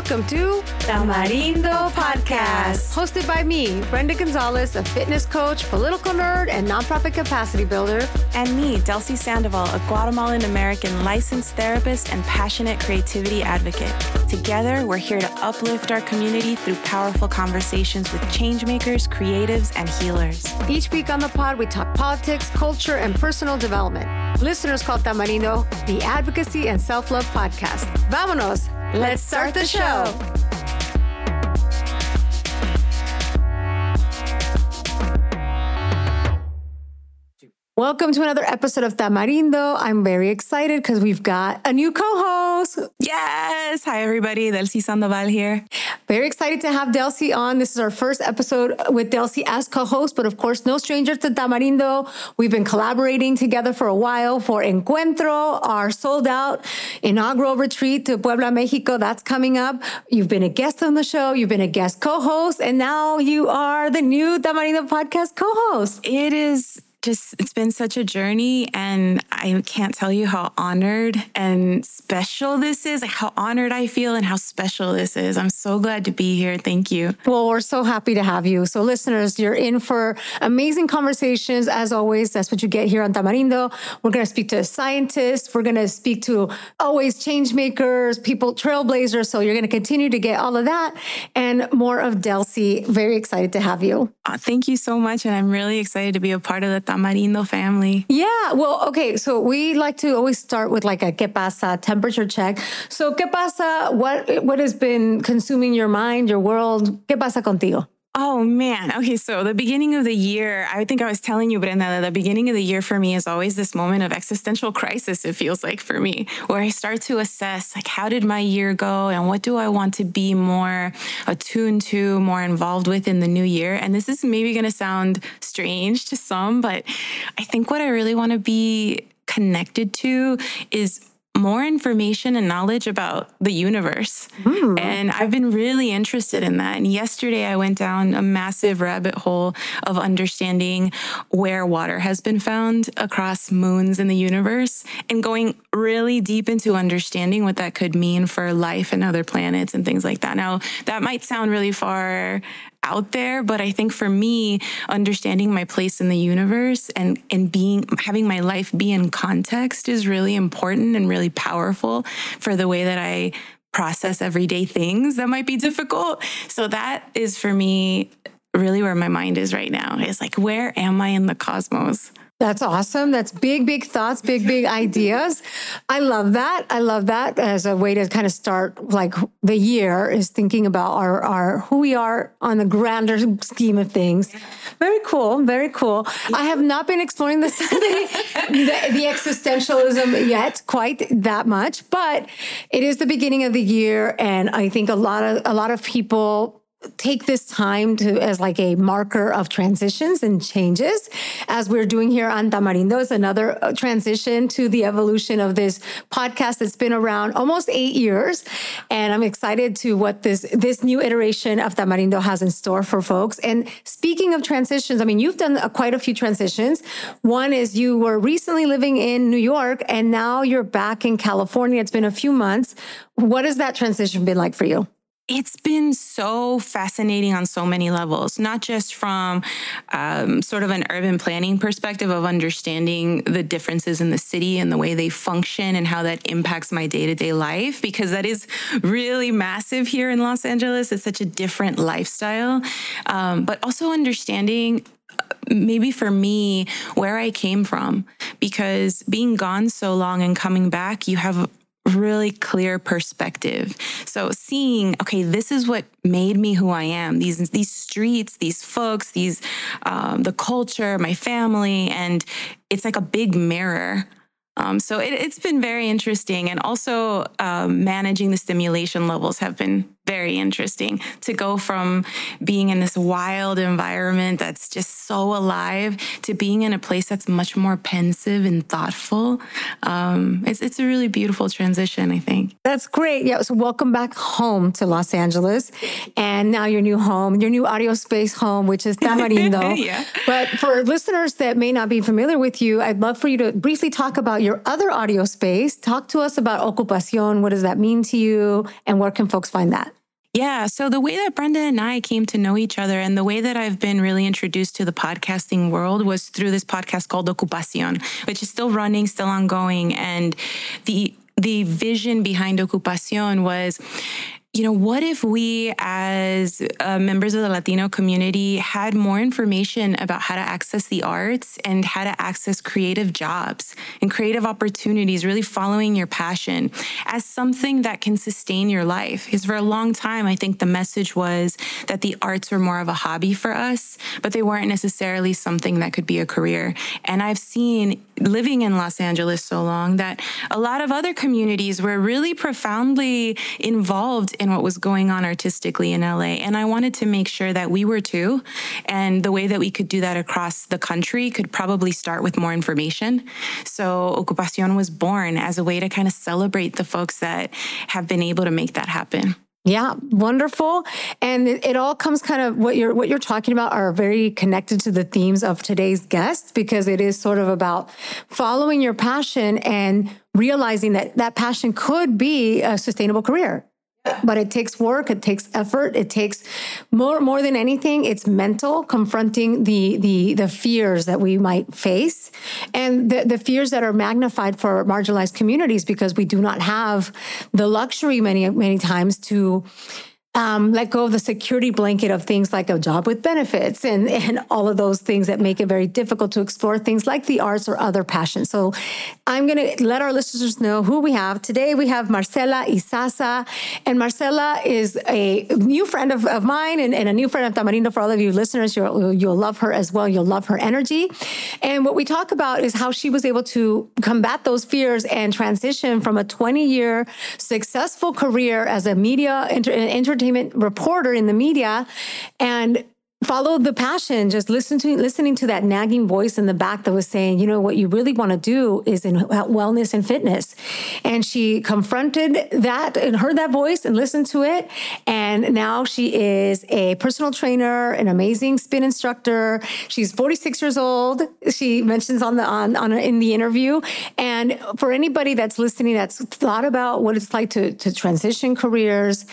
Welcome to Tamarindo Podcast. hosted by me, Brenda Gonzalez, a fitness coach, political nerd, and nonprofit capacity builder. And me, Delsy Sandoval, a Guatemalan American licensed therapist and passionate creativity advocate. Together, we're here to uplift our community through powerful conversations with changemakers, creatives, and healers. Each week on the pod, we talk politics, culture, and personal development. Listeners call Tamarindo the Advocacy and Self Love Podcast. Vámonos! Let's start the show. Welcome to another episode of Tamarindo. I'm very excited because we've got a new co-host. Yes! Hi, everybody. Delsy Sandoval here. Very excited to have Delsy on. This is our first episode with Delsy as co-host, but of course, no stranger to Tamarindo. We've been collaborating together for a while for Encuentro, our sold out inaugural retreat to Puebla, Mexico. That's coming up. You've been a guest on the show. You've been a guest co-host, and now you are the new Tamarindo podcast co-host. It is just it's been such a journey and I can't tell you how honored and special this is, like how honored I feel and how special this is. I'm so glad to be here. Thank you. Well, we're so happy to have you. So, listeners, you're in for amazing conversations. As always, that's what you get here on Tamarindo. We're going to speak to scientists. We're going to speak to always change makers, people, trailblazers. So, you're going to continue to get all of that and more of Delsy. Very excited to have you. Uh, thank you so much. And I'm really excited to be a part of the Tamarindo family. Yeah. Well, okay. So, we like to always start with like a que pasa temperature check. So, que pasa? What, what has been consuming your mind, your world? Que pasa contigo? Oh man. Okay. So the beginning of the year, I think I was telling you, Brenda, that the beginning of the year for me is always this moment of existential crisis, it feels like for me, where I start to assess like, how did my year go? And what do I want to be more attuned to, more involved with in the new year? And this is maybe going to sound strange to some, but I think what I really want to be connected to is more information and knowledge about the universe. Mm. And I've been really interested in that. And yesterday I went down a massive rabbit hole of understanding where water has been found across moons in the universe and going really deep into understanding what that could mean for life and other planets and things like that. Now, that might sound really far out there but i think for me understanding my place in the universe and and being having my life be in context is really important and really powerful for the way that i process everyday things that might be difficult. So that is for me really where my mind is right now. Is like where am i in the cosmos that's awesome. That's big, big thoughts, big, big ideas. I love that. I love that as a way to kind of start like the year is thinking about our, our who we are on the grander scheme of things. Very cool. Very cool. I have not been exploring this, the, the existentialism yet quite that much, but it is the beginning of the year. And I think a lot of, a lot of people take this time to as like a marker of transitions and changes as we're doing here on tamarindo is another uh, transition to the evolution of this podcast that's been around almost eight years. And i'm excited to what this this new iteration of tamarindo has in store for folks. And speaking of transitions i mean you've done a, quite a few transitions. One is you were recently living in new york and now you're back in california. It's been a few months. What has that transition been like for you it's been so fascinating on so many levels, not just from um, sort of an urban planning perspective of understanding the differences in the city and the way they function and how that impacts my day to day life, because that is really massive here in Los Angeles. It's such a different lifestyle, um, but also understanding uh, maybe for me where I came from because being gone so long and coming back you have really clear perspective. So seeing, okay, this is what made me who I am. These these streets, these folks, these um, the culture, my family, and it's like a big mirror. Um, so it, has been very interesting, and also um, managing the stimulation levels have been very interesting to go from being in this wild environment that's just so alive to being in a place that's much more pensive and thoughtful. Um, it's, it's a really beautiful transition, I think. That's great. Yeah. So, welcome back home to Los Angeles. And now your new home, your new audio space home, which is Tamarindo. yeah. But for listeners that may not be familiar with you, I'd love for you to briefly talk about your other audio space. Talk to us about Ocupacion. What does that mean to you? And where can folks find that? Yeah. So the way that Brenda and I came to know each other and the way that I've been really introduced to the podcasting world was through this podcast called Ocupacion, which is still running, still ongoing. And the the vision behind Ocupacion was you know, what if we, as uh, members of the Latino community, had more information about how to access the arts and how to access creative jobs and creative opportunities, really following your passion as something that can sustain your life? Because for a long time, I think the message was that the arts were more of a hobby for us, but they weren't necessarily something that could be a career. And I've seen living in Los Angeles so long that a lot of other communities were really profoundly involved in what was going on artistically in LA. And I wanted to make sure that we were too. And the way that we could do that across the country could probably start with more information. So Ocupacion was born as a way to kind of celebrate the folks that have been able to make that happen. Yeah, wonderful. And it, it, all comes kind of what you're what you're talking about are very connected to the themes of today's guest because it is sort of about following your passion and realizing that that passion could be a sustainable career but it takes work it takes effort it takes more more than anything it's mental confronting the the the fears that we might face and the, the fears that are magnified for marginalized communities because we do not have the luxury many many times to um, let go of the security blanket of things like a job with benefits and, and all of those things that make it very difficult to explore things like the arts or other passions. So I'm going to let our listeners know who we have. Today we have Marcela Isaza. and Marcela is a new friend of, of mine and, and, a new friend of Tamarindo. For all of you listeners, you'll, you'll love her as well. You'll love her energy. And what we talk about is how she was able to combat those fears and transition from a 20 year successful career as a media inter, inter, entertainment reporter in the media and follow the passion just listen to listening to that nagging voice in the back that was saying you know what you really want to do is in wellness and fitness. And she confronted that and heard that voice and listened to it. And now she is a personal trainer an amazing spin instructor. She's 46 years old she mentions on the on, on in the interview. And for anybody that's listening that's thought about what it's like to to transition careers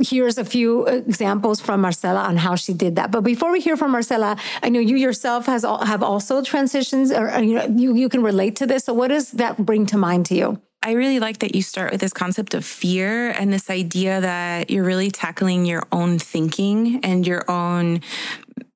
here's a few examples from Marcela on how she did that. But before we hear from Marcela, I know you yourself has have also transitions, or you know you you can relate to this. So what does that bring to mind to you? I really like that you start with this concept of fear and this idea that you're really tackling your own thinking and your own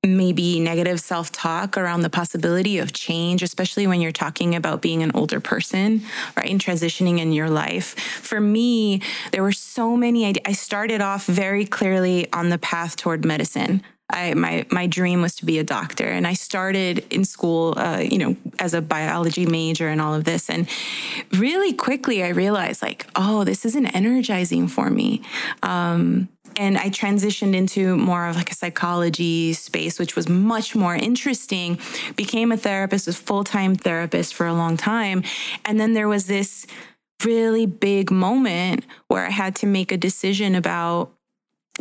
maybe negative self talk around the possibility of change, especially when you're talking about being an older person, right? And transitioning in your life. For me, there were so many ideas. I started off very clearly on the path toward medicine. I, my my dream was to be a doctor, and I started in school, uh, you know, as a biology major and all of this. And really quickly, I realized like, oh, this isn't energizing for me. Um, and I transitioned into more of like a psychology space, which was much more interesting. Became a therapist, a full time therapist for a long time. And then there was this really big moment where I had to make a decision about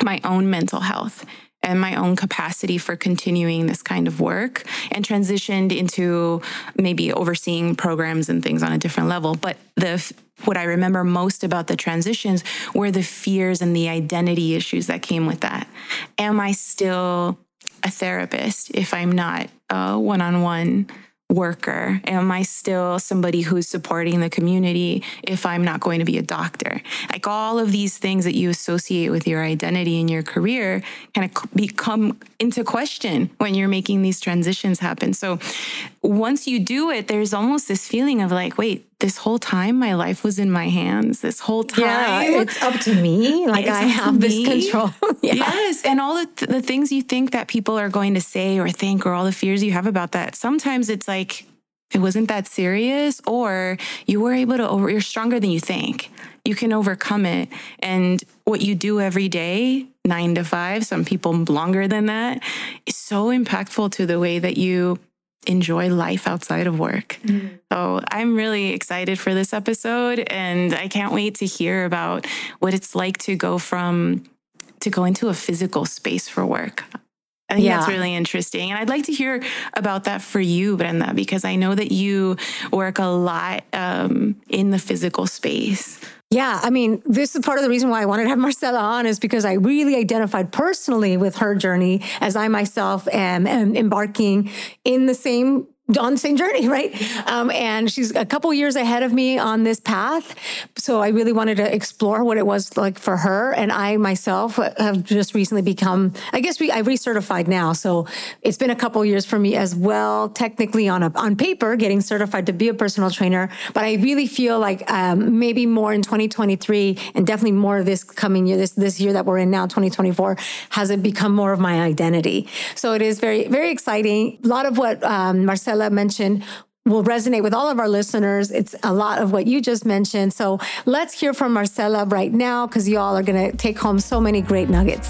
my own mental health and my own capacity for continuing this kind of work and transitioned into maybe overseeing programs and things on a different level. But the what I remember most about the transitions were the fears and the identity issues that came with that. Am I still a therapist if I'm not a one on one worker? Am I still somebody who's supporting the community if I'm not going to be a doctor? Like all of these things that you associate with your identity and your career kind of become into question when you're making these transitions happen. So once you do it, there's almost this feeling of like, wait, this whole time my life was in my hands. This whole time. Yeah, it's up to me. Like I have this control. yeah. Yes. And all the, th- the things you think that people are going to say or think, or all the fears you have about that, sometimes it's like, it wasn't that serious, or you were able to over, you're stronger than you think. You can overcome it. And what you do every day, nine to five, some people longer than that, is so impactful to the way that you enjoy life outside of work. Mm. So I'm really excited for this episode and I can't wait to hear about what it's like to go from to go into a physical space for work. I think yeah. that's really interesting. And I'd like to hear about that for you, Brenda, because I know that you work a lot um, in the physical space. Yeah, I mean, this is part of the reason why I wanted to have Marcela on is because I really identified personally with her journey as I myself am, am embarking in the same on the same journey, right? Um, and she's a couple years ahead of me on this path. So I really wanted to explore what it was like for her. And I myself have just recently become, I guess we, I recertified now. So it's been a couple years for me as well, technically on a, on paper, getting certified to be a personal trainer. But I really feel like um, maybe more in 2023 and definitely more this coming year, this, this year that we're in now, 2024, has it become more of my identity. So it is very, very exciting. A lot of what um, Marcela Marcela mentioned will resonate with all of our listeners. It's a lot of what you just mentioned. So let's hear from Marcela right now because you all are going to take home so many great nuggets.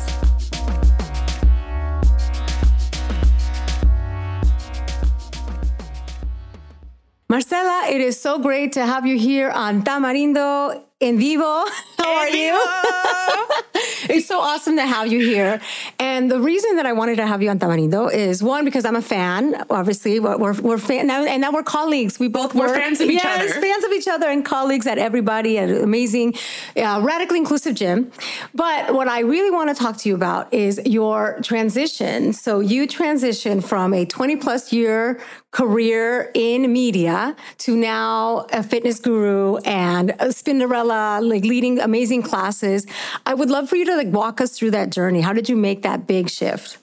Marcela, it is so great to have you here on Tamarindo en vivo. How are you? It's so awesome to have you here. And the reason that I wanted to have you on Tamarindo is one because I'm a fan. Obviously, we're we're, fan now, and now we're colleagues. We both we're fans of each yes, other. fans of each other, and colleagues at everybody at amazing, uh, radically inclusive gym. But what I really want to talk to you about is your transition. So you transitioned from a 20 plus year career in media to now a fitness guru and a Spinderella, like leading amazing classes. I would love for you to like walk us through that journey. How did you make that big shift?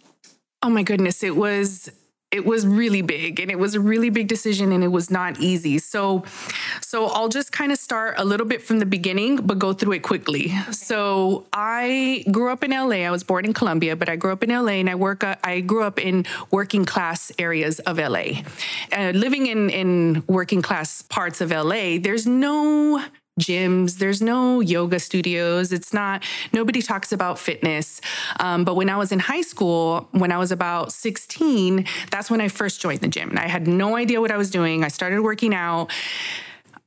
Oh my goodness, it was it was really big and it was a really big decision and it was not easy. So so I'll just kind of start a little bit from the beginning but go through it quickly. Okay. So I grew up in LA. I was born in Colombia, but I grew up in LA and I work uh, I grew up in working class areas of LA. Uh, living in in working class parts of LA, there's no gyms. There's no yoga studios. It's not, nobody talks about fitness. Um, but when I was in high school, when I was about 16, that's when I first joined the gym. And I had no idea what I was doing. I started working out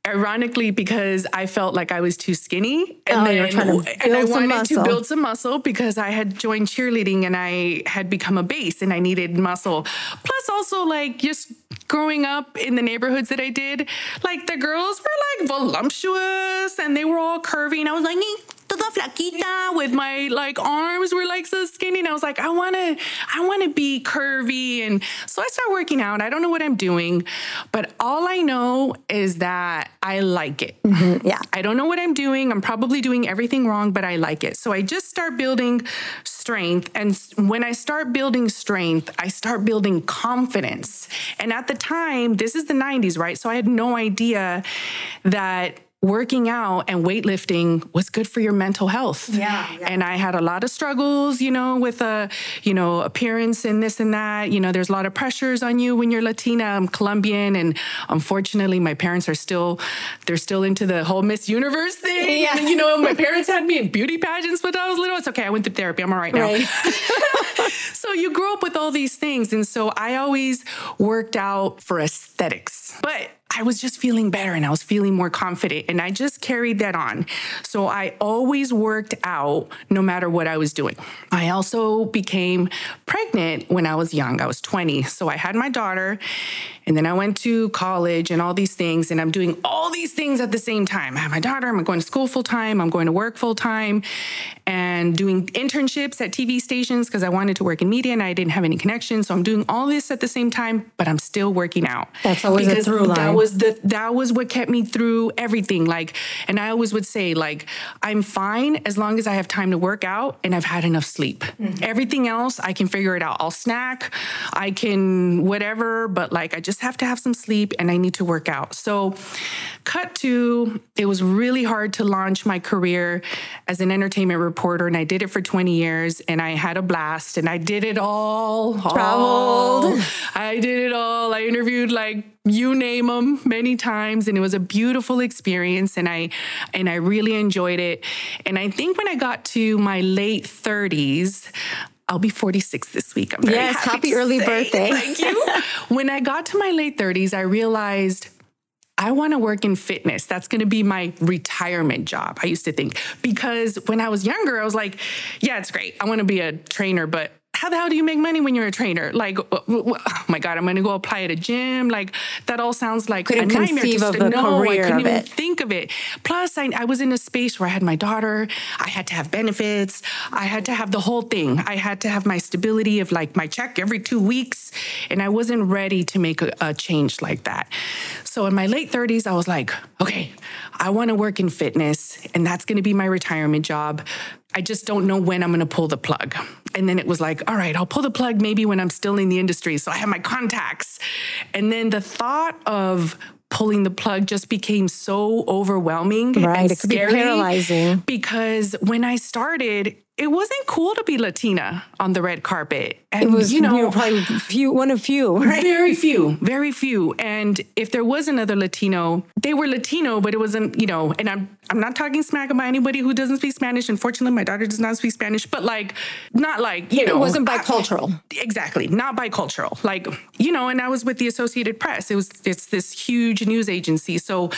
ironically because I felt like I was too skinny and, oh, then, and I wanted muscle. to build some muscle because I had joined cheerleading and I had become a base and I needed muscle. Plus also like just growing up in the neighborhoods that I did, like the girls were like voluptuous and they were all curvy and I was like toda flaquita with my like arms were like so skinny. And I was like, I wanna, I wanna be curvy. And so I started working out. I don't know what I'm doing, but all I know is that I like it. Mm-hmm. Yeah. I don't know what I'm doing. I'm probably doing everything wrong, but I like it. So I just start building strength. And when I start building strength, I start building confidence. And at the time, this is the 90s, right? So I had no idea that working out and weightlifting was good for your mental health. Yeah, yeah, And I had a lot of struggles, you know, with a, you know, appearance and this and that. You know, there's a lot of pressures on you when you're Latina. I'm Colombian and unfortunately my parents are still they're still into the whole Miss Universe thing. Yeah. And, you know, my parents had me in beauty pageants when I was little. It's okay. I went through therapy. I'm all right now. Right. so you grow up with all these things. And so I always worked out for aesthetics. But I was just feeling better and I was feeling more confident. And I just carried that on. So I always worked out no matter what I was doing. I also became pregnant when I was young. I was 20. So I had my daughter and then I went to college and all these things. And I'm doing all these things at the same time. I have my daughter, I'm going to school full time, I'm going to work full time, and doing internships at TV stations because I wanted to work in media and I didn't have any connections. So I'm doing all this at the same time, but I'm still working out. That's always because a through line. That was the that was what kept me through everything. Like, and I always would say, like, I'm fine as long as I have time to work out and I've had enough sleep. Mm-hmm. Everything else I can figure it out. I'll snack, I can whatever, but like I just just have to have some sleep and I need to work out. So, cut to it was really hard to launch my career as an entertainment reporter, and I did it for 20 years, and I had a blast, and I did it all. Traveled. all. I did it all. I interviewed like you name them many times and it was a beautiful experience and i and i really enjoyed it and i think when i got to my late 30s I'll be 46 this week. I'm very Yes, happy, happy early birthday. Thank you. when I got to my late 30s, I realized I want to work in fitness. That's going to be my retirement job. I used to think because when I was younger, I was like, yeah, it's great. I want to be a trainer, but how the hell do you make money when you're a trainer? Like, oh my God, I'm going to go apply at a gym. Like, that all sounds like Couldn't a nightmare. conceive Just of the no, I couldn't even it. think of it. Plus, I, I was in a space where I had my daughter. I had to have benefits. I had to have the whole thing. I had to have my stability of like my check every two weeks. And I wasn't ready to make a, a change like that. So in my late 30s, I was like, okay, I want to work in fitness, and that's going to be my retirement job. I just don't know when I'm going to pull the plug. And then it was like, all right, I'll pull the plug maybe when I'm still in the industry. So I have my contacts. And then the thought of pulling the plug just became so overwhelming. Right, and it could be scary paralyzing. Because when I started, it wasn't cool to be Latina on the red carpet. And, It was, you know, we were probably few, one of few, right? very few, very few. And if there was another Latino, they were Latino, but it wasn't, you know, and I'm I'm not talking smack about anybody who doesn't speak Spanish. Unfortunately, my daughter does not speak Spanish, but like not like, you know, It wasn't bicultural. Exactly, not bicultural. Like, you know, and I was with the Associated Press. It was it's this huge news agency. So,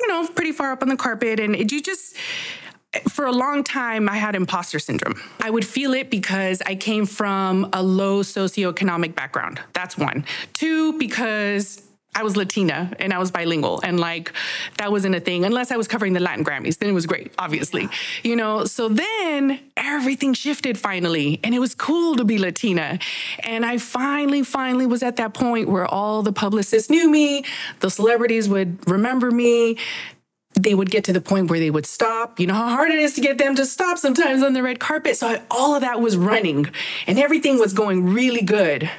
you know, pretty far up on the carpet and it, you just for a long time, I had imposter syndrome. I would feel it because I came from a low socioeconomic background. That's one. Two, because I was Latina and I was bilingual, and like that wasn't a thing unless I was covering the Latin Grammys. Then it was great, obviously, you know. So then everything shifted finally, and it was cool to be Latina. And I finally, finally was at that point where all the publicists knew me, the celebrities would remember me they would get to the point where they would stop. You know how hard it is to get them to stop sometimes on the red carpet. So I, all of that was running and everything was going really good.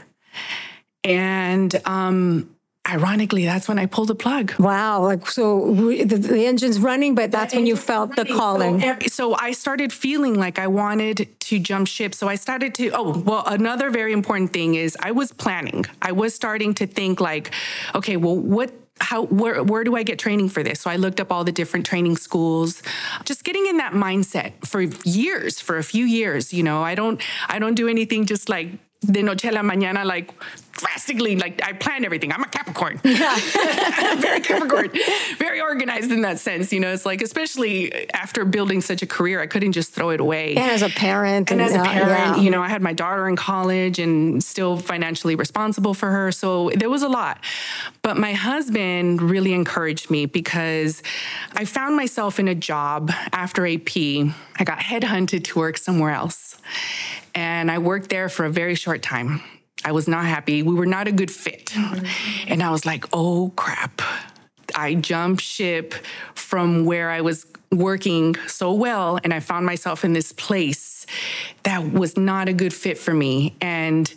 And um, ironically, that's when I pulled the plug. Wow. Like, so we, the, the engine's running, but that's when you felt the calling. So, every- so I started feeling like I wanted to jump ship. So I started to, oh, well, another very important thing is I was planning. I was starting to think like, okay, well, what how where where do I get training for this? So I looked up all the different training schools. Just getting in that mindset for years, for a few years, you know. I don't I don't do anything just like de noche a la mañana like drastically like I plan everything. I'm a Capricorn. Yeah. very Capricorn. Very organized in that sense, you know. It's like especially after building such a career, I couldn't just throw it away. And as a parent. And as a parent, yeah. you know, I had my daughter in college and still financially responsible for her. So there was a lot. But my husband really encouraged me because I found myself in a job after AP. I got headhunted to work somewhere else. And I worked there for a very short time. I was not happy. We were not a good fit. Mm-hmm. And I was like, oh crap. I jumped ship from where I was working so well, and I found myself in this place that was not a good fit for me. And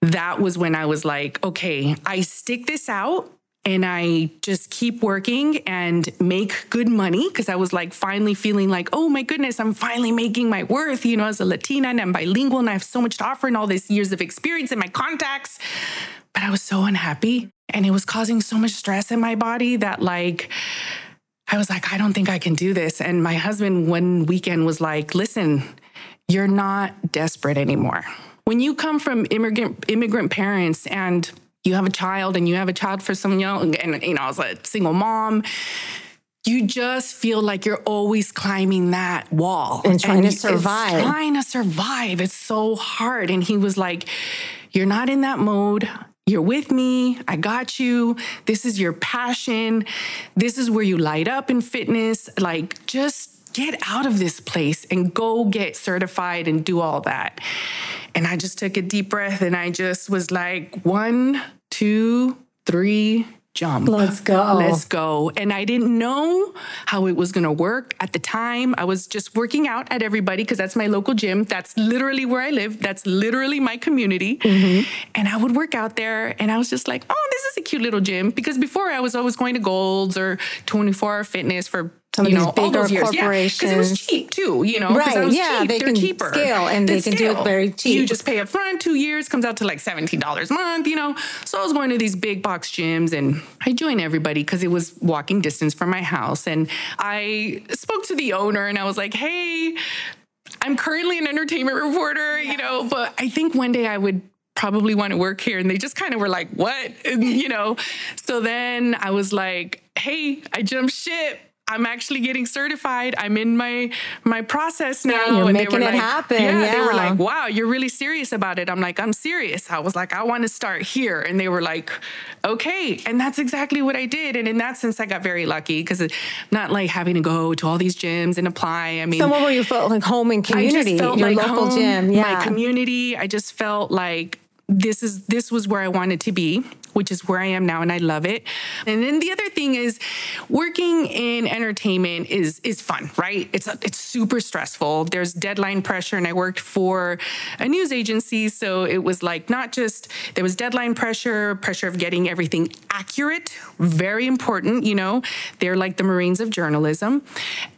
that was when I was like, okay, I stick this out and I just keep working and make good money because I was like finally feeling like, oh my goodness, I'm finally making my worth, you know, as a Latina and I'm bilingual and I have so much to offer and all these years of experience and my contacts. But I was so unhappy and it was causing so much stress in my body that like I was like, I don't think I can do this. And my husband one weekend was like, listen, you're not desperate anymore. When you come from immigrant immigrant parents and you have a child and you have a child for some young and you know, I was a single mom, you just feel like you're always climbing that wall And trying to survive. Trying to survive. It's so hard. And he was like, You're not in that mode. You're with me. I got you. This is your passion. This is where you light up in fitness. Like, just get out of this place and go get certified and do all that. And I just took a deep breath and I just was like, one, two, three, jump. Let's go. Let's go. And I didn't know how it was going to work at the time. I was just working out at everybody because that's my local gym. That's literally where I live. That's literally my community. Mm-hmm. And I would work out there and I was just like, oh, this is a cute little gym. Because before I was always going to Golds or 24 Hour Fitness for some you of know, these bigger all those years. corporations. Yeah, because it was cheap too, you know. Right, yeah, cheap. they They're can cheaper. scale and they can do it scale. very You just pay up front two years, comes out to like $17 a month, you know. So I was going to these big box gyms and I joined everybody because it was walking distance from my house. And I spoke to the owner and I was like, hey, I'm currently an entertainment reporter, you know, but I think one day I would probably want to work here. And they just kind of were like, what? And, you know, so then I was like, hey, I jumped ship. I'm actually getting certified. I'm in my my process now. you're and making they were it like, happen. Yeah, they were like, wow, you're really serious about it. I'm like, I'm serious. I was like, I want to start here. And they were like, okay. And that's exactly what I did. And in that sense, I got very lucky because not like having to go to all these gyms and apply. I mean, Somewhere where you felt like home and community, I just felt your like local home, gym. Yeah. my community. I just felt like this is this was where I wanted to be, which is where I am now, and I love it. And then the other thing is, working in entertainment is is fun, right? It's it's super stressful. There's deadline pressure, and I worked for a news agency, so it was like not just there was deadline pressure, pressure of getting everything accurate, very important. You know, they're like the Marines of journalism,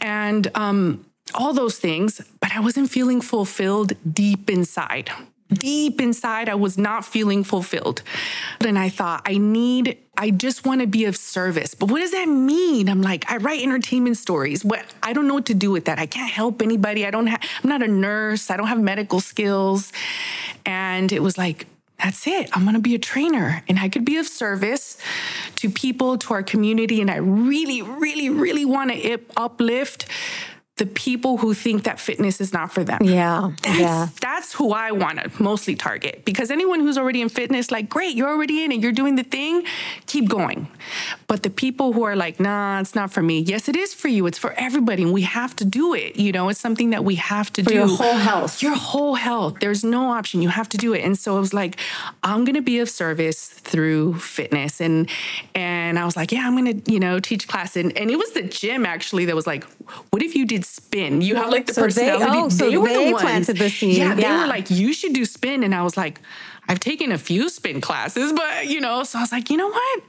and um, all those things. But I wasn't feeling fulfilled deep inside deep inside, I was not feeling fulfilled. And I thought, I need, I just want to be of service. But what does that mean? I'm like, I write entertainment stories. What I don't know what to do with that. I can't help anybody. I don't have, I'm not a nurse. I don't have medical skills. And it was like, that's it. I'm going to be a trainer and I could be of service to people, to our community. And I really, really, really want to uplift the people who think that fitness is not for them. Yeah. That's, yeah. that's who I want to mostly target because anyone who's already in fitness, like, great, you're already in it, you're doing the thing, keep going. But the people who are like, nah, it's not for me. Yes, it is for you. It's for everybody. And we have to do it. You know, it's something that we have to For do. your whole health. Your whole health. There's no option. You have to do it. And so it was like, I'm going to be of service through fitness. And, and I was like, yeah, I'm going to, you know, teach class. And, and it was the gym actually that was like, what if you did spin? You have like the So they- personality. oh, so were they the ones. planted the seed. Yeah, they Yeah. were like, you should do spin. And I was like, I've taken a few spin classes, but you know, so I was like, you know what?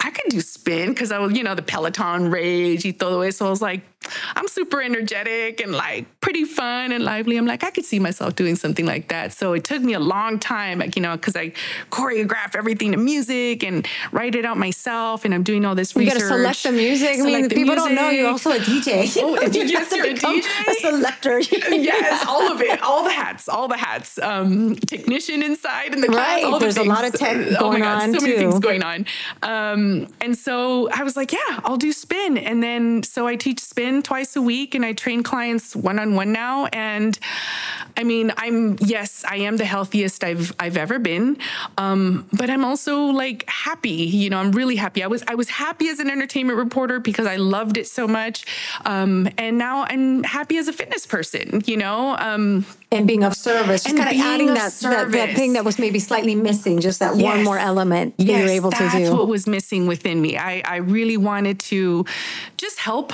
I could do spin because I was, you know, the Peloton rage y todo eso. I was like, I'm super energetic and like pretty fun and lively. I'm like, I could see myself doing something like that. So it took me a long time, like, you know, because I choreograph everything to music and write it out myself. And I'm doing all this research. You got to select the music. I mean, Select people don't know you're also a DJ. Oh, You yes, have to you're a DJ? A selector. yes, all of it, all the hats, all the hats. Um, technician inside in the class. Right, all the there's a lot of tech oh going my God, on, so many things going on. Um, and so I was like, yeah, I'll do spin. And then so I teach spin twice a week, and I train clients one on one now. And I mean, I'm yes, I am the healthiest I've I've ever been, um, but I'm also like happy. You know, I'm really happy. I was I was happy as an entertainment reporter because I loved it so much, um, and now I'm happy as a fitness person. You know, um, and being of service, just And kind of adding that, that that thing that was maybe slightly missing, just that one more element that you were able to do. that's what was missing within me. I, I really wanted to just help.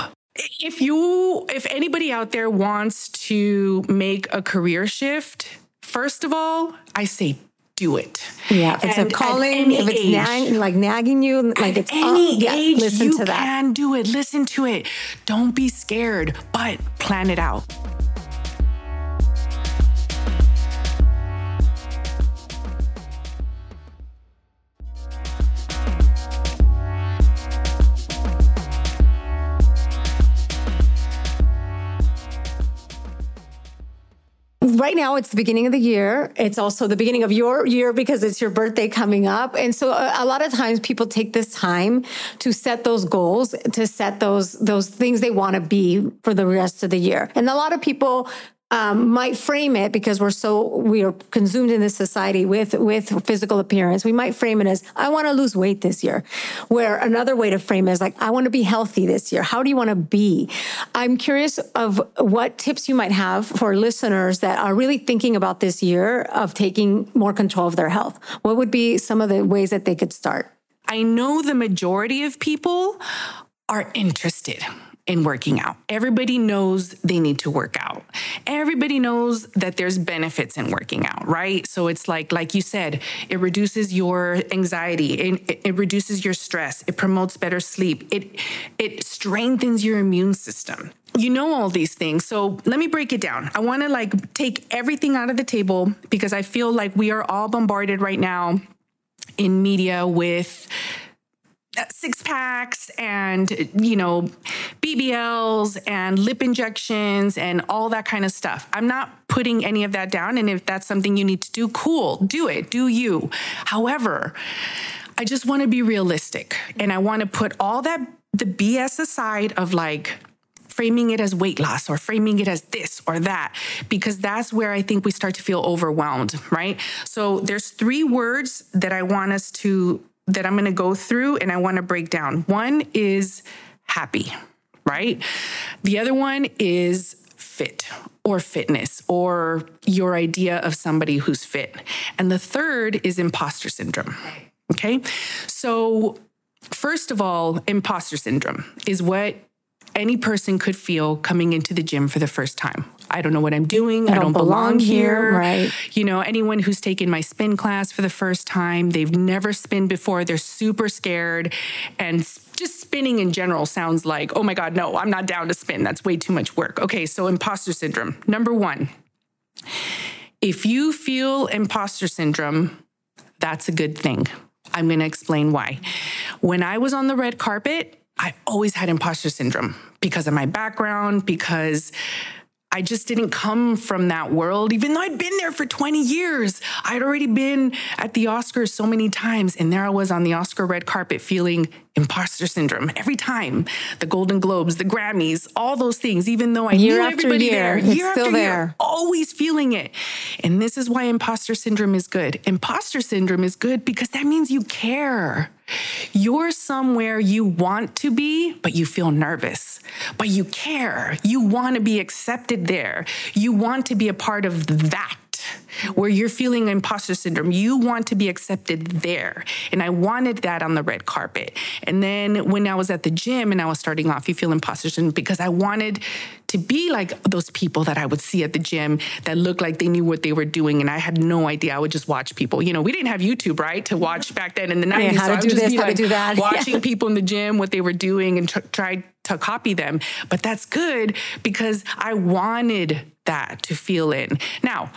If you, if anybody out there wants to make a career shift, first of all, I say do it. yeah, if it's And a calling, if it's nag, like nagging you, like At it's any up, yeah, age, listen you to that. can do it. Listen to it. Don't be scared, but plan it out. Right now it's the beginning of the year. It's also the beginning of your year because it's your birthday coming up. And so a, a lot of times people take this time to set those goals to set those those things they want to be for the rest of the year. And a lot of people um, might frame it because we're so we are consumed in this society with with physical appearance. We might frame it as I want to lose weight this year. Where another way to frame it is like I want to be healthy this year. How do you want to be? I'm curious of what tips you might have for listeners that are really thinking about this year of taking more control of their health. What would be some of the ways that they could start? I know the majority of people are interested in working out. Everybody knows they need to work out. Everybody knows that there's benefits in working out, right? So it's like like you said, it reduces your anxiety, it, it reduces your stress, it promotes better sleep. It it strengthens your immune system. You know all these things. So let me break it down. I want to like take everything out of the table because I feel like we are all bombarded right now in media with Uh, six packs and you know BBLs and lip injections and all that kind of stuff. I'm not putting any of that down and if that's something you need to do cool, do it, do you. However, I just want to be realistic and I want to put all that the BS aside of like framing it as weight loss or framing it as this or that because that's where I think we start to feel overwhelmed, right? So there's three words that I want us to that I'm going to go through and I want to break down. One is happy, right? The other one is fit or fitness or your idea of somebody who's fit. And the third is imposter syndrome. Okay. So, first of all, imposter syndrome is what any person could feel coming into the gym for the first time. I don't know what I'm doing. I don't, I don't belong, belong here. here. Right. You know, anyone who's taken my spin class for the first time, they've never spinned before, they're super scared. And just spinning in general sounds like, oh my God, no, I'm not down to spin. That's way too much work. Okay, so imposter syndrome. Number one, if you feel imposter syndrome, that's a good thing. I'm going to explain why. When I was on the red carpet, I always had imposter syndrome because of my background, because I just didn't come from that world, even though I'd been there for 20 years. I'd already been at the Oscars so many times. And there I was on the Oscar red carpet feeling imposter syndrome every time. The Golden Globes, the Grammys, all those things, even though I year knew everybody year, there, year after there, year, always feeling it. And this is why imposter syndrome is good. Imposter syndrome is good because that means you care. You're somewhere you want to be, but you feel nervous, but you care. You want to be accepted there. You want to be a part of that where you're feeling imposter syndrome. You want to be accepted there. And I wanted that on the red carpet. And then when I was at the gym and I was starting off, you feel imposter syndrome because I wanted to be like those people that I would see at the gym that looked like they knew what they were doing. And I had no idea. I would just watch people. You know, we didn't have YouTube, right? To watch back then in the 90s. Yeah, how so to do this, how like to do that. Watching yeah. people in the gym, what they were doing, and tried to copy them. But that's good because I wanted that to feel in. Now,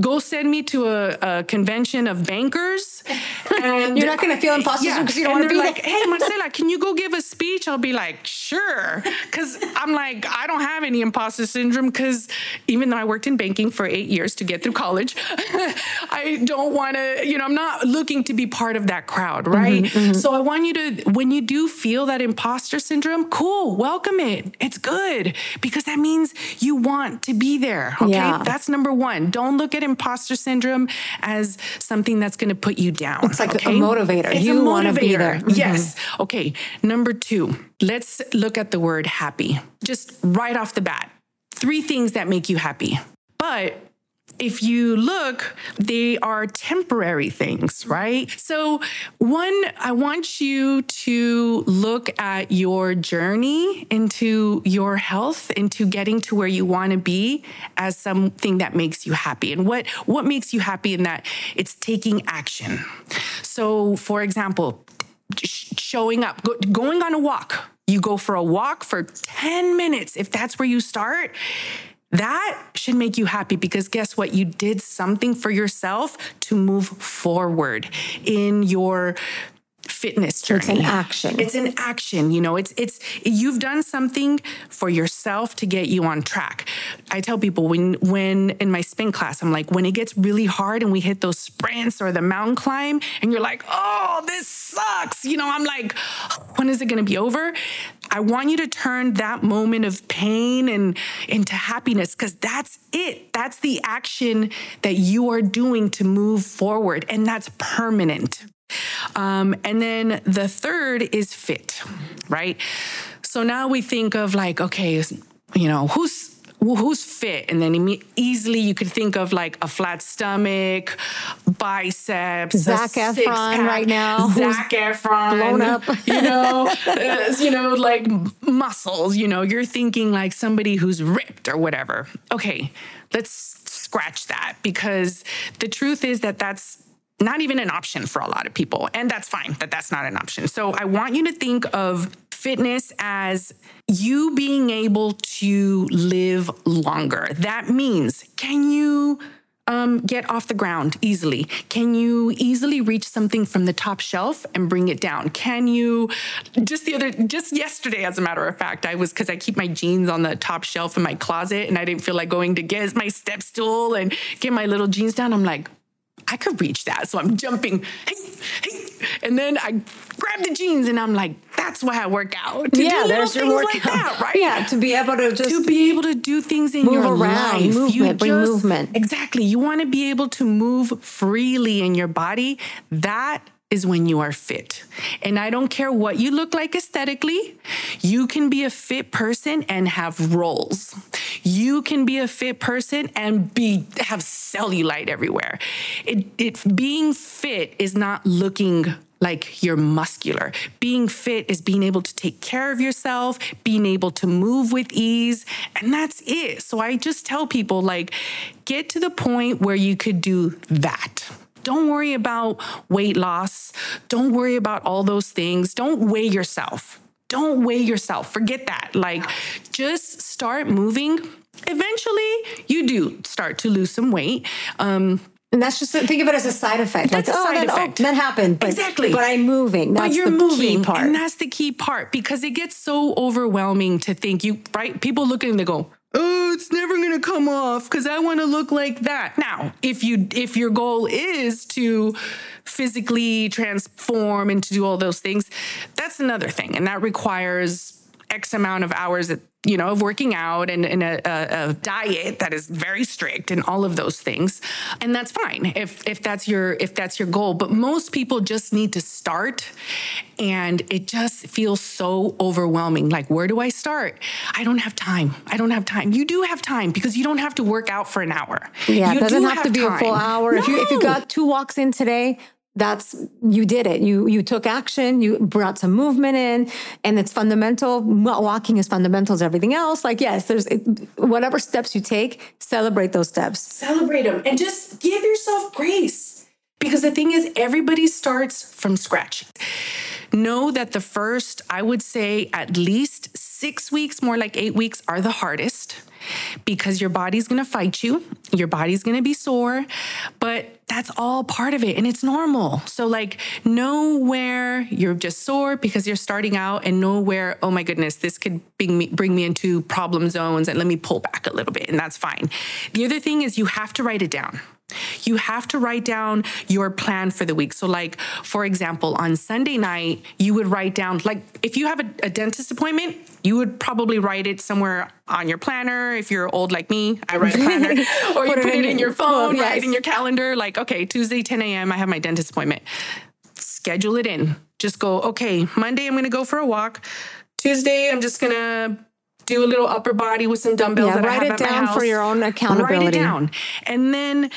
go send me to a, a convention of bankers and you're not going to feel imposter yeah, because you don't want to be like hey marcela can you go give a speech? I'll be like sure. Because i'm like i don't have any imposter syndrome because even though i worked in banking for eight years to get through college i don't want to you know i'm not looking to be part of that crowd mm-hmm, right? mm-hmm, mm-hmm. so i want you to when you do feel that imposter syndrome cool welcome it. It's good because that means you want to be there okay? Yeah. that's number one. Don't look at imposter syndrome as something that's going to put you down. It's like okay? a motivator. It's you want to be there. Mm-hmm. Yes. Okay. Number two, let's look at the word happy. Just right off the bat, three things that make you happy. But if you look, they are temporary things, right? So, one, I want you to look at your journey into your health, into getting to where you want to be as something that makes you happy. And what what makes you happy in that? It's taking action. So, for example, showing up, going on a walk. You go for a walk for 10 minutes. If that's where you start, that should make you happy because guess what? You did something for yourself to move forward in your fitness journey. It's an action. It's an action. You know, it's it's you've done something for yourself to get you on track. I tell people when when in my spin class, I'm like, when it gets really hard and we hit those sprints or the mountain climb, and you're like, oh, this sucks. You know, I'm like, when is it gonna be over? I want you to turn that moment of pain and into happiness because that's it. That's the action that you are doing to move forward, and that's permanent. Um, and then the third is fit, right? So now we think of like, okay, you know, who's who's fit and then easily you could think of like a flat stomach biceps, Zac Efron right now, Zac Efron, blown up. you know, uh, you know, like muscles. You know, you're thinking like somebody who's ripped or whatever. Okay, let's scratch that because the truth is that that's not even an option for a lot of people. And that's fine that that's not an option. So I want you to think of fitness as you being able to live longer. That means, can you um, get off the ground easily? Can you easily reach something from the top shelf and bring it down? Can you just the other just yesterday, as a matter of fact, I was because I keep my jeans on the top shelf in my closet and I didn't feel like going to get my step stool and get my little jeans down. I'm like, I could reach that. So I'm jumping, hey, hey. And then I grab the jeans and I'm like, that's why I work out. To yeah, do there's your workout. like that, right? Yeah, to be able to just to be able to do things in your around, life. movement, bring movement. Exactly. You want to be able to move freely in your body. That is when you are fit. And I don't care what you look like aesthetically, you can be a fit person and have rolls. You can be a fit person and be have cellulite everywhere. It, it being fit is not looking like you're muscular. Being fit is being able to take care of yourself, being able to move with ease, and that's it. So I just tell people like get to the point where you could do that. Don't worry about weight loss. Don't worry about all those things. Don't weigh yourself. Don't weigh yourself. Forget that. Like just start moving. Eventually, you do start to lose some weight. Um, and that's just think of it as a side effect. That's like, a oh, side that, oh, effect. Oh, that happened. But, Exactly. But I'm moving. That's but you're the moving, key part. and that's the key part because it gets so overwhelming to think you right. People look at it and they go, "Oh, it's never going to come off because I want to look like that." Now, if you if your goal is to physically transform and to do all those things, that's another thing, and that requires X amount of hours that you know of working out and, and a, a, a diet that is very strict and all of those things. And that's fine if if that's your if that's your goal. But most people just need to start and it just feels so overwhelming. Like where do i start? I don't have time. I don't have time. You do have time because you don't have to work out for an hour. Yeah, you it doesn't do have, to be a full time. hour. If you if you got two walks in today, that's you did it. You you took action. You brought some movement in, and it's fundamental. Walking is fundamental as everything else. Like yes, there's it, whatever steps you take, celebrate those steps. celebrate them and just give yourself grace. Because the thing is, everybody starts from scratch. Know that the first, I would say, at least six weeks, more like eight weeks, are the hardest because your body's gonna fight you. Your body's gonna be sore, but that's all part of it and it's normal. So, like, know where you're just sore because you're starting out and know where, oh my goodness, this could bring me, bring me into problem zones and let me pull back a little bit, and that's fine. The other thing is you have to write it down. You have to write down your plan for the week. So, like, for example, on Sunday night, you would write down, like, if you have a, a dentist appointment, you would probably write it somewhere on your planner. If you're old like me, I write a planner, or you put, it, in your phone, yes. write in your calendar, like, okay, Tuesday, 10 a.m., I have my dentist appointment. Schedule it in. Just go, okay, Monday, I'm gonna go for a walk. Tuesday, I'm just gonna do a little upper body with some dumbbells Yeah, that I write it down for your own accountability. Write it down. And then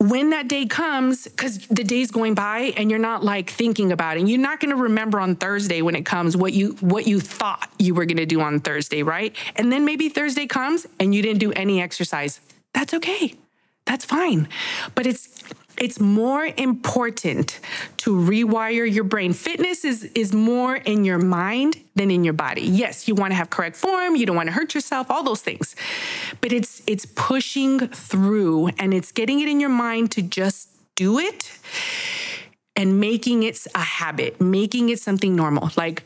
when that day comes, because the day's going by and you're not like thinking about it, and you're not gonna remember on Thursday when it comes what you what you thought you were gonna do on Thursday, right? And then maybe Thursday comes and you didn't do any exercise. That's okay. That's fine. But it's it's more important to rewire your brain. Fitness is is more in your mind than in your body. Yes, you want to have correct form, you don't want to hurt yourself, all those things. But it's it's pushing through and it's getting it in your mind to just do it and making it a habit, making it something normal. Like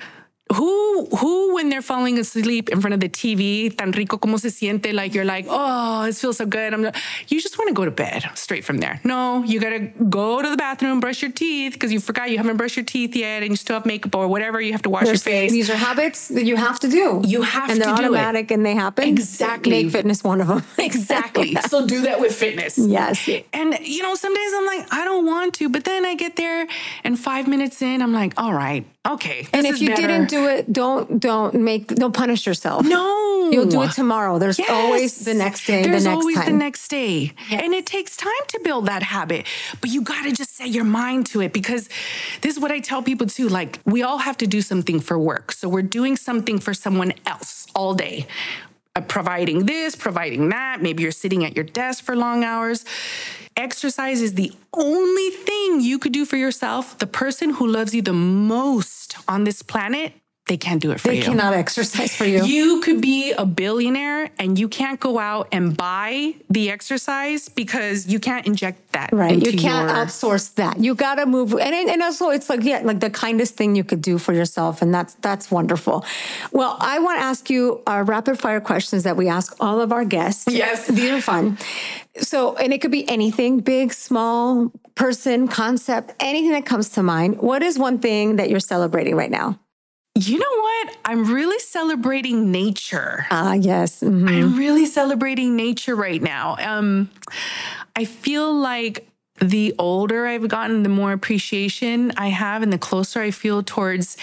who who when they're falling asleep in front of the TV, tan rico como se siente, like you're like, oh, this feels so good. I'm not, you just want to go to bed straight from there. No, you gotta go to the bathroom, brush your teeth because you forgot you haven't brushed your teeth yet, and you still have makeup or whatever. You have to wash your face. These are habits that you have to do. You have and they're to do it. automatic and they happen. Exactly. Make fitness one of them. Exactly. So do that with fitness. Yes. And you know, some days I'm like, I don't want to, but then I get there and five minutes in, I'm like, all right, okay. And if you better. didn't do it, don't don't make don't punish yourself. no, You'll do it tomorrow. There's Yes. always the next day, There's the next always time. the next day. And it takes time to build that habit. But you got to just set your mind to it because this is what I tell people too. Like, we all have to do something for work. So we're doing something for someone else all day. Uh, providing this, providing that. Maybe you're sitting at your desk for long hours. Exercise is the only thing you could do for yourself. The person who loves you the most on this planet, they can't do it for they you. They cannot exercise for you. You could be a billionaire and you can't go out and buy the exercise because you can't inject that. Right. Into You can't your, outsource that. You got to move. And, and also it's like, yeah, like the kindest thing you could do for yourself. And that's, that's wonderful. Well, I want to ask you our rapid fire questions that we ask all of our guests. Yes. These are fun. So, and it could be anything, big, small, person, concept, anything that comes to mind. What is one thing that you're celebrating right now? You know what? I'm really celebrating nature. Ah, yes. Mhm. I'm really celebrating nature right now. Um, I feel like the older I've gotten, the more appreciation I have, and the closer I feel towards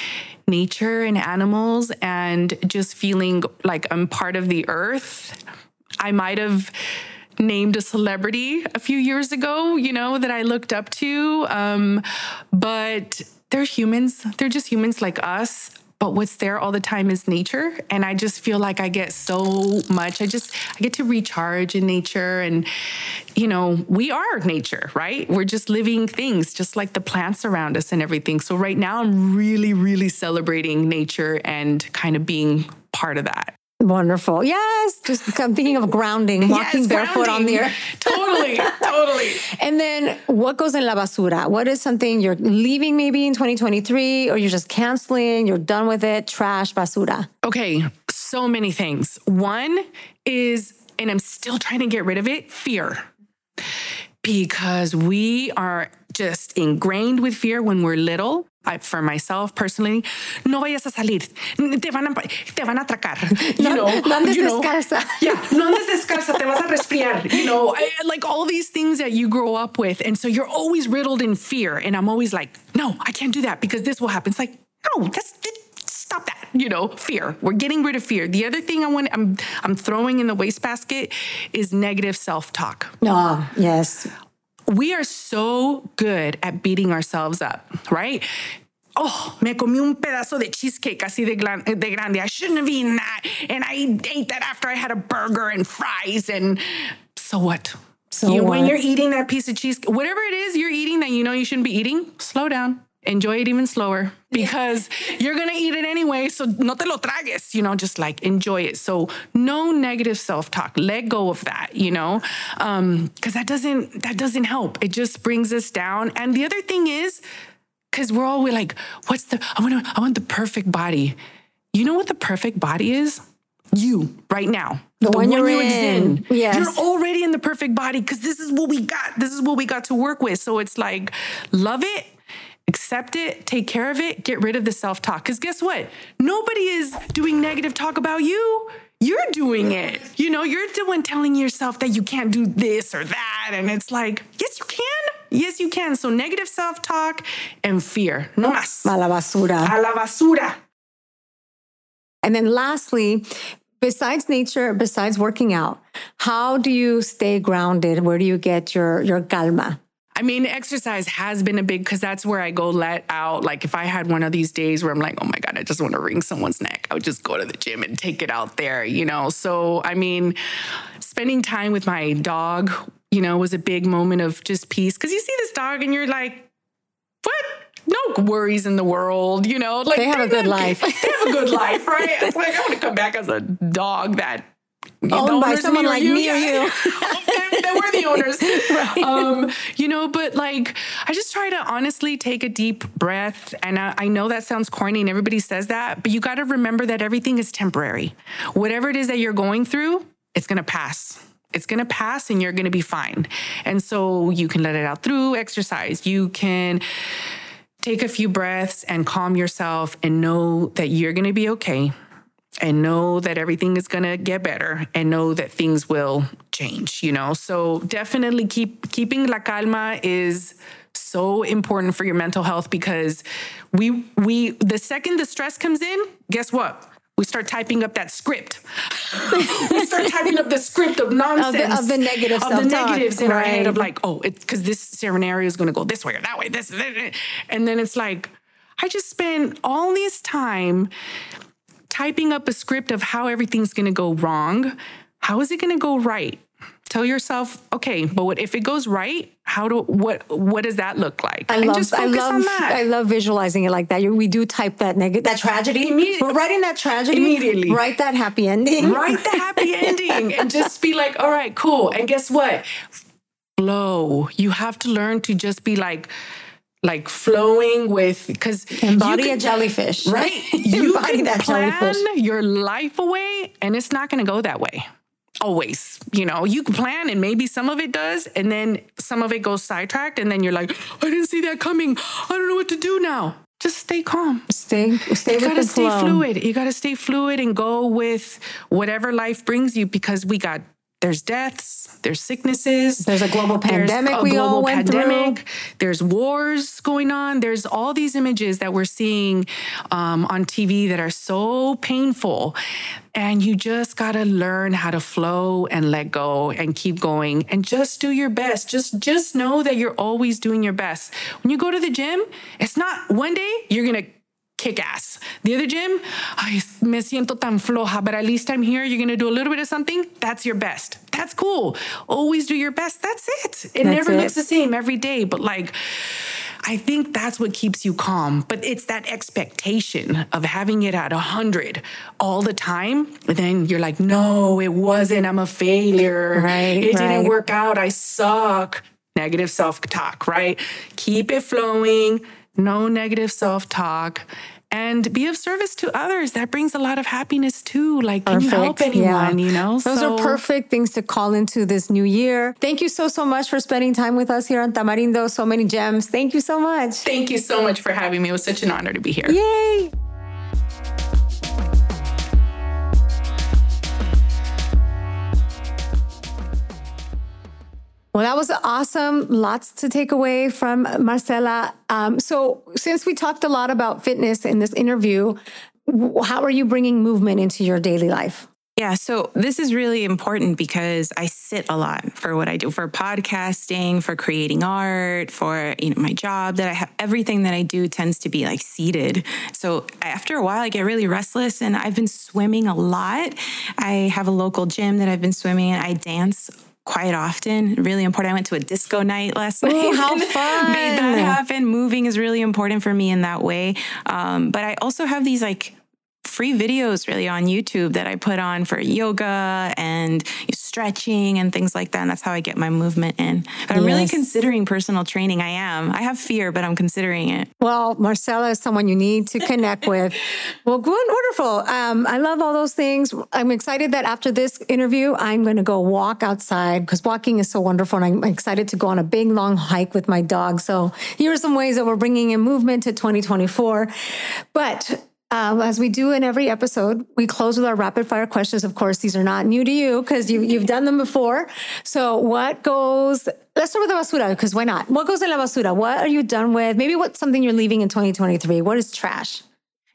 nature and animals, and just feeling like I'm part of the earth. I might have named a celebrity a few years ago, you know, that I looked up to. Um, but they're humans, they're just humans like us. But what's there all the time is nature. And I just feel like I get so much. I just, I get to recharge in nature. And, you know, we are nature, right? We're just living things, just like the plants around us and everything. So right now, I'm really, really celebrating nature and kind of being part of that. Wonderful. Yes. Just I'm thinking of grounding, walking Yes, barefoot on the earth. Totally, totally. And then what goes in la basura? What is something you're leaving maybe in 2023 or you're just canceling, you're done with it, trash, basura? Okay, so many things. One is, and I'm still trying to get rid of it, fear. Because we are just ingrained with fear when we're little. I, for myself personally, no vayas a salir, te van a, te van a atracar. You No- know, no andes you know. descalza. Yeah, no andes descalza, te vas a resfriar. You know, I- like all these things that you grow up with. And so you're always riddled in fear. And I'm always like, no, I can't do that because this will happen. It's like, no, that's stop that. You know, fear. We're getting rid of fear. The other thing I want, I'm I'm throwing in the wastebasket is negative self-talk. No, yes. We are so good at beating ourselves up, right? Oh, me comí un pedazo de cheesecake así de, glan- de grande. I shouldn't have eaten that. And I ate that after I had a burger and fries. And so what? So You- When you're eating that piece of cheesecake, whatever it is you're eating that you know you shouldn't be eating, slow down. Enjoy it even slower because you're gonna eat it anyway. So no te lo tragues, you know, just like enjoy it. So no negative self-talk. Let go of that, you know, um, because that doesn't that doesn't help. It just brings us down. And the other thing is, because we're all we're like, what's the I want to I want the perfect body. You know what the perfect body is? You right now. The one you're in. Yes. You're already in the perfect body because this is what we got. This is what we got to work with. So it's like, love it, accept it, take care of it, get rid of the self talk. Because guess what? Nobody is doing negative talk about you. You're doing it. You know, you're the one telling yourself that you can't do this or that. And it's like, yes, you can. Yes, you can. So negative self talk and fear. No más. A la basura. A la basura. And then lastly, besides nature, besides working out, how do you stay grounded? Where do you get your your calma? I mean, exercise has been a big because that's where I go let out. Like if I had one of these days where I'm like, oh my God, I just want to wring someone's neck, I would just go to the gym and take it out there, you know? So, I mean, spending time with my dog, you know, was a big moment of just peace. Cause you see this dog and you're like, what? No worries in the world, you know? Like They have a good life. They have a good life, right? It's like I want to come back as a dog that Owned by someone like me or you. that we're the owners. um, you know, but like, I just try to honestly take a deep breath. And I, I know that sounds corny and everybody says that, but you got to remember that everything is temporary. Whatever it is that you're going through, it's going to pass. It's going to pass and you're going to be fine. And so you can let it out through exercise. You can take a few breaths and calm yourself and know that you're going to be okay and know that everything is going to get better and know that things will change you know so definitely keep keeping la calma is so important for your mental health because we we the second the stress comes in, guess what? We start typing up that script. we start typing up the script of nonsense Of the- of the negative of the negatives in our head of like, oh, it's because this scenario is going to go this way or that way. This, this, and then it's like, I just spent all this time typing up a script of how everything's going to go wrong. How is it going to go right? Tell yourself, okay, but what, if it goes right, how do what what does that look like? I and love, just I love, on that. I love visualizing it like that. We do type that negative, that tragedy. We're writing that tragedy. Immediately. Write that happy ending. Write the happy ending and just be like, all right, cool. And guess what? Flow. You have to learn to just be like, like flowing with because Embody a jellyfish. Right? You Embody can that plan jellyfish. your life away and it's not going to go that way. Always, you know, you can plan and maybe some of it does, and then some of it goes sidetracked, and then you're like, I didn't see that coming. I don't know what to do now. Just stay calm. Stay, stay You with gotta the stay flow. fluid. You gotta stay fluid and go with whatever life brings you because we got there's deaths, there's sicknesses, There's a global pandemic a we all went pandemic, There's wars going on. There's all these images that we're seeing um, on TV that are so painful, and you just gotta learn how to flow and let go and keep going and just do your best. Just just know that you're always doing your best. When you go to the gym, it's not one day you're gonna kick ass. The other gym, ay, me siento tan floja, but at least I'm here. You're gonna do a little bit of something. That's your best. That's cool. Always do your best. That's it. It That's never it. looks the same every day, but like, I think that's what keeps you calm. But it's that expectation of having it at 100 all the time. And then you're like, no, it wasn't. I'm a failure. Right, It right. didn't work out. I suck. Negative self talk, right? Keep it flowing. No negative self talk. And be of service to others. That brings a lot of happiness too. Like, can you help anyone? Yeah. You know, Those So- are perfect things to call into this new year. Thank you so, so much for spending time with us here on Tamarindo. So many gems. Thank you so much. Thank you so much for having me. It was such an honor to be here. Yay. Well, that was awesome. Lots to take away from Marcela. Um, so, since we talked a lot about fitness in this interview, how are you bringing movement into your daily life? Yeah, so this is really important because I sit a lot for what I do for podcasting, for creating art, for you know my job that I have everything that I do tends to be like seated. So after a while I get really restless and I've been swimming a lot. I have a local gym that I've been swimming in. I dance quite often. Really important. I went to a disco night last night. how fun. Made that happen. Moving is really important for me in that way. Um, but I also have these like free videos really on YouTube that I put on for yoga and stretching and things like that. And that's how I get my movement in. But I'm really considering personal training. I am. I have fear, but I'm considering it. Well, Marcela is someone you need to connect with. Well, good, wonderful. Um, I love all those things. I'm excited that after this interview, I'm going to go walk outside because walking is so wonderful. And I'm excited to go on a big, long hike with my dog. So here are some ways that we're bringing in movement to 2024. But um, as we do in every episode, we close with our rapid fire questions. Of course, these are not new to you because you, you've done them before. So, what goes, let's start with the basura because why not? What goes in la basura? What are you done with? Maybe what's something you're leaving in 2023? What is trash?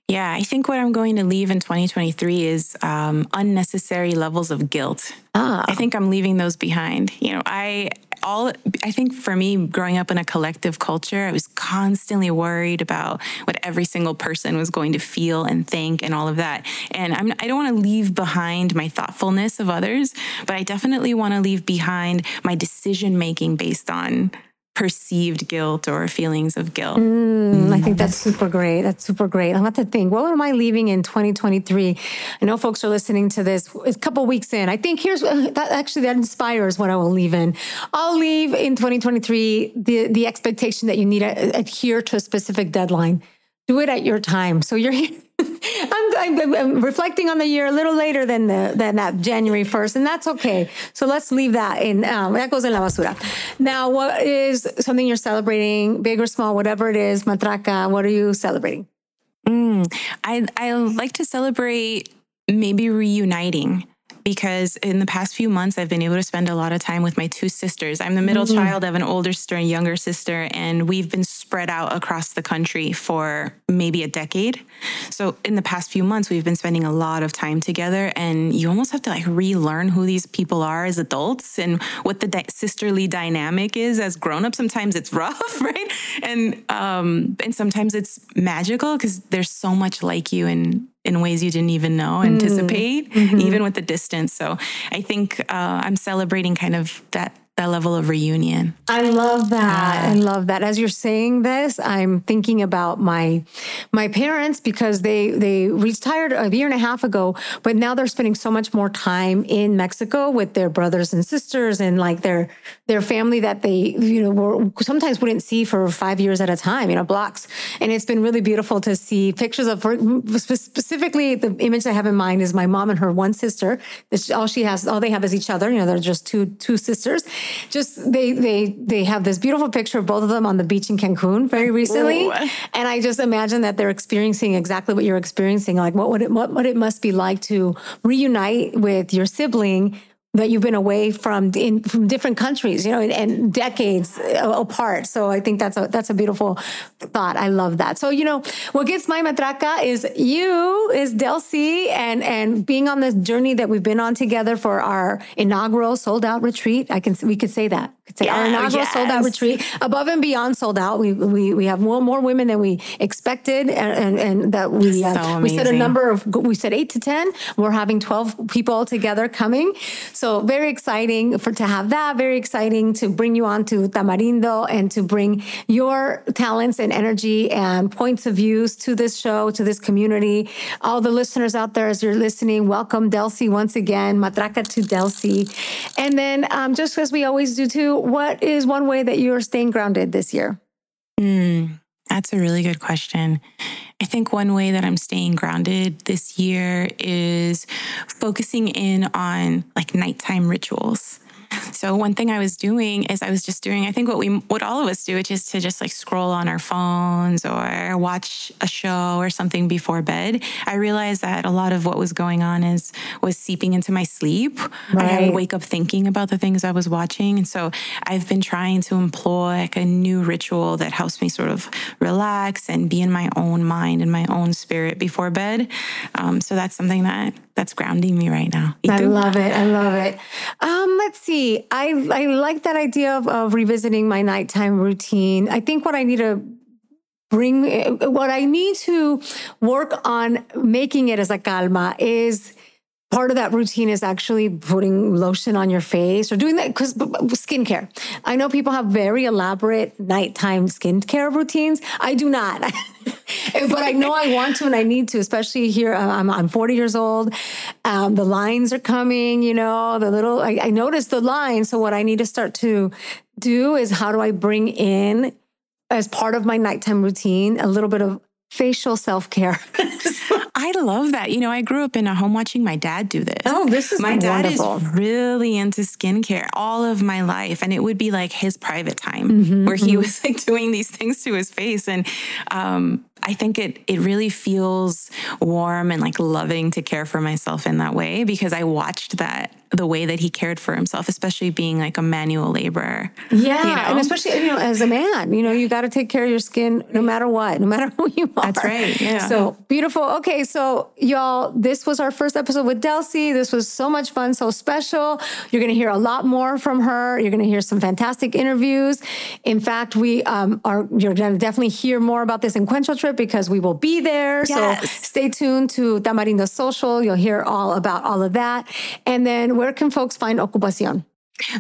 Yeah, I think what I'm going to leave in 2023 is um, unnecessary levels of guilt. Ah. I think I'm leaving those behind. You know, I all I think for me growing up in a collective culture, I was constantly worried about what every single person was going to feel and think and all of that. And I'm I don't want to leave behind my thoughtfulness of others, but I definitely want to leave behind my decision making based on perceived guilt or feelings of guilt. Mm, I think that's super great. That's super great. I'm about to think, what am I leaving in 2023? I know folks are listening to this. It's a couple weeks in. I think here's that actually that inspires what I will leave in. I'll leave in 2023 the the expectation that you need to adhere to a specific deadline. Do it at your time. So you're. I'm, I'm, I'm reflecting on the year a little later than the than that January 1st, and that's okay. So let's leave that in. Um, that goes in la basura. Now, what is something you're celebrating, big or small, whatever it is, matraca? What are you celebrating? I I like to celebrate maybe reuniting. Because in the past few months, I've been able to spend a lot of time with my two sisters. I'm the middle mm-hmm. child, I have an older sister and younger sister, and we've been spread out across the country for maybe a decade. So in the past few months, we've been spending a lot of time together, and you almost have to like relearn who these people are as adults and what the di- sisterly dynamic is as grown-ups. Sometimes it's rough, right? And um, and sometimes it's magical because there's so much like you and in ways you didn't even know, anticipate, mm-hmm. even with the distance. So I think uh, I'm celebrating kind of that that level of reunion. I love that. Yeah. I love that. As you're saying this, I'm thinking about my my parents because they they retired a year and a half ago, but now they're spending so much more time in Mexico with their brothers and sisters and like their their family that they you know were sometimes wouldn't see for five years at a time, you know, blocks. And it's been really beautiful to see pictures of specifically the image I have in mind is my mom and her one sister. All she has, all they have is each other. You know, they're just two two sisters just they they they have this beautiful picture of both of them on the beach in Cancun very recently, Ooh. and I just imagine that they're experiencing exactly what you're experiencing. Like what would it what, what it must be like to reunite with your sibling that you've been away from in from different countries, you know, and, and, decades apart. So I think that's a that's a beautiful thought. I love that. So you know, what gets my matraca is you, is Delsy, and and being on this journey that we've been on together for our inaugural sold out retreat. I can we could say that. We Could say yeah, our inaugural yes. sold out retreat, above and beyond sold out. We we we have more more women than we expected, and and, and that we uh, so we set a number of we said eight to ten. We're having twelve people together coming. So so very exciting for to have that. Very exciting to bring you on to Tamarindo and to bring your talents and energy and points of views to this show, to this community. All the listeners out there, as you're listening, welcome Delsy once again. Matraca to Delsy. And then, um, just as we always do too, what is one way that you're staying grounded this year? Mm, that's a really good question. I think one way that I'm staying grounded this year is focusing in on like nighttime rituals. So one thing I was doing is I was just doing I think what we what all of us do which is to just like scroll on our phones or watch a show or something before bed. I realized that a lot of what was going on is was seeping into my sleep. Right. I would wake up thinking about the things I was watching and so I've been trying to employ like a new ritual that helps me sort of relax and be in my own mind and my own spirit before bed. Um, so that's something that that's grounding me right now. I love it. I love it. Um, let's see. I I like that idea of, of revisiting my nighttime routine. I think what I need to bring, what I need to work on making it as a calma is part of that routine is actually putting lotion on your face or doing that because skincare. I know people have very elaborate nighttime skincare routines. I do not. but I know I want to and I need to, especially here. Uh, I'm, I'm 40 years old. Um, the lines are coming, you know, the little, I, I noticed the lines. So, what I need to start to do is how do I bring in, as part of my nighttime routine, a little bit of facial self care. I love that. You know, I grew up in a home watching my dad do this. Oh, this is my dad is really into skincare all of my life, and it would be like his private time mm-hmm, where he mm-hmm. was like doing these things to his face, and um, I think it it really feels warm and like loving to care for myself in that way because I watched that the way that he cared for himself, especially being like a manual laborer. Yeah, you know? and especially you know as a man, you know you got to take care of your skin no matter what, no matter who you are. That's right. Yeah. So beautiful. Okay, so y'all, this was our first episode with Delsy. This was so much fun, so special. You're going to hear a lot more from her. You're going to hear some fantastic interviews. In fact, we um, are. You're going to definitely hear more about this Encuentro trip because we will be there. Yes. So stay tuned to Tamarindo Social. You'll hear all about all of that. And then where can folks find Ocupacion?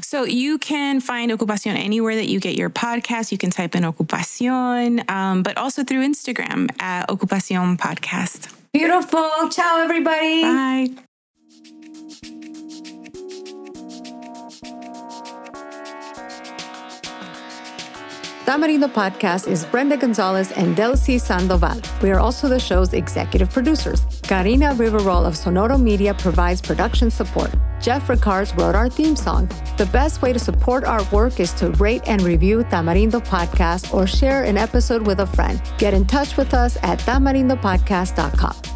So you can find Ocupacion anywhere that you get your podcast. You can type in Ocupacion, um, but also through Instagram at Ocupacion Podcast. Beautiful. Ciao, everybody. Bye. Tamarindo Podcast is Brenda Gonzalez and Delsy Sandoval. We are also the show's executive producers. Karina Riverol of Sonoro Media provides production support. Jeff Ricards wrote our theme song. The best way to support our work is to rate and review Tamarindo Podcast or share an episode with a friend. Get in touch with us at tamarindopodcast.com.